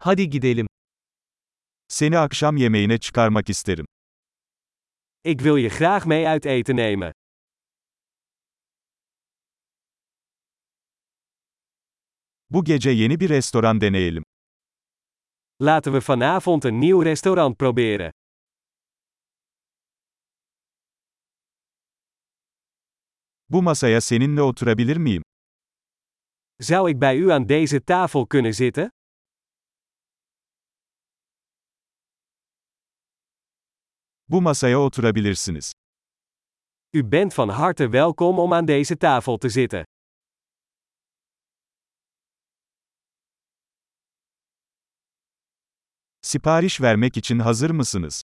Hadi gidelim. Seni akşam yemeğine çıkarmak isterim. Ik wil je graag mee uit eten nemen. Bu gece yeni bir restoran deneyelim. Laten we vanavond een nieuw restaurant proberen. Bu masaya seninle oturabilir miyim? Zou ik bij u aan deze tafel kunnen zitten? Bu masaya oturabilirsiniz. U bent van harte welkom om aan deze tafel te zitten. Sipariş vermek için hazır mısınız?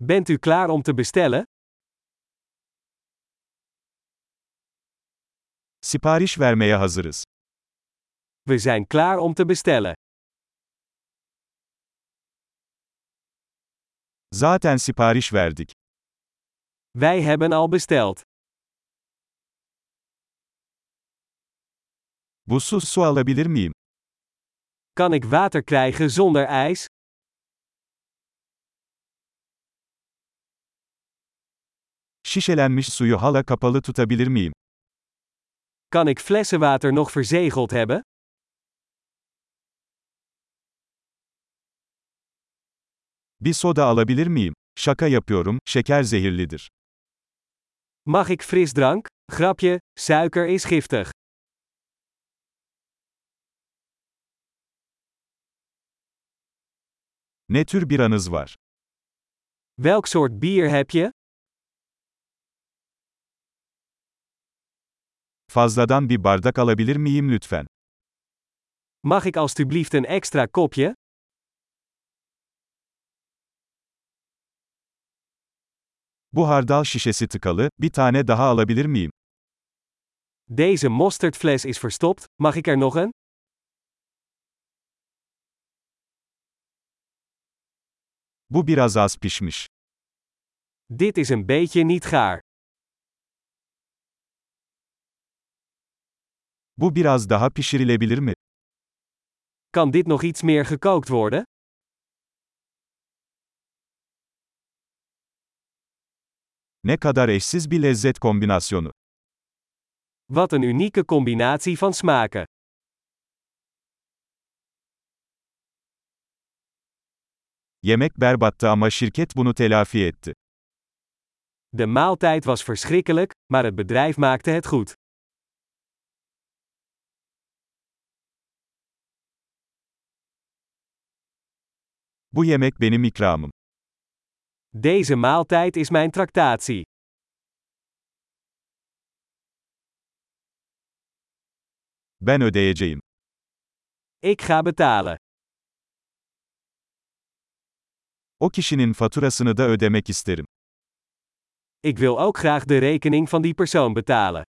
Bent u klaar om te bestellen? Sipariş vermeye hazırız. We zijn klaar om te bestellen. Zaten sipariş verdik. Wij hebben al besteld. Buzsuz su alabilir miyim? Kan ik water krijgen zonder ijs? Şişelenmiş suyu hala kapalı tutabilir miyim? Kan ik flessenwater nog verzegeld hebben? Bir soda alabilir miyim? Şaka yapıyorum, şeker zehirlidir. Mag ik frisdrank? Grapje, suiker is giftig. Ne tür biranız var? Welk soort bier heb je? Fazladan bir bardak alabilir miyim lütfen? Mag ik alstublieft een extra kopje? Bu hardal şişesi tıkalı, bir tane daha alabilir miyim? Deze mosterdfles is verstopt, mag ik er nog een? Bu biraz az pişmiş. Dit is een beetje niet gaar. Bu biraz daha pişirilebilir mi? Kan dit nog iets meer gekookt worden? Ne kadar eşsiz bir lezzet kombinasyonu. Wat een unieke combinatie van smaken. Yemek berbattı ama şirket bunu telafi etti. De maaltijd was verschrikkelijk, maar het bedrijf maakte het goed. Bu yemek benim ikramım. Deze maaltijd is mijn tractatie. Ben ödeyeceğim. Ik ga betalen. O kişinin faturasını da ödemek isterim. Ik wil ook graag de rekening van die persoon betalen.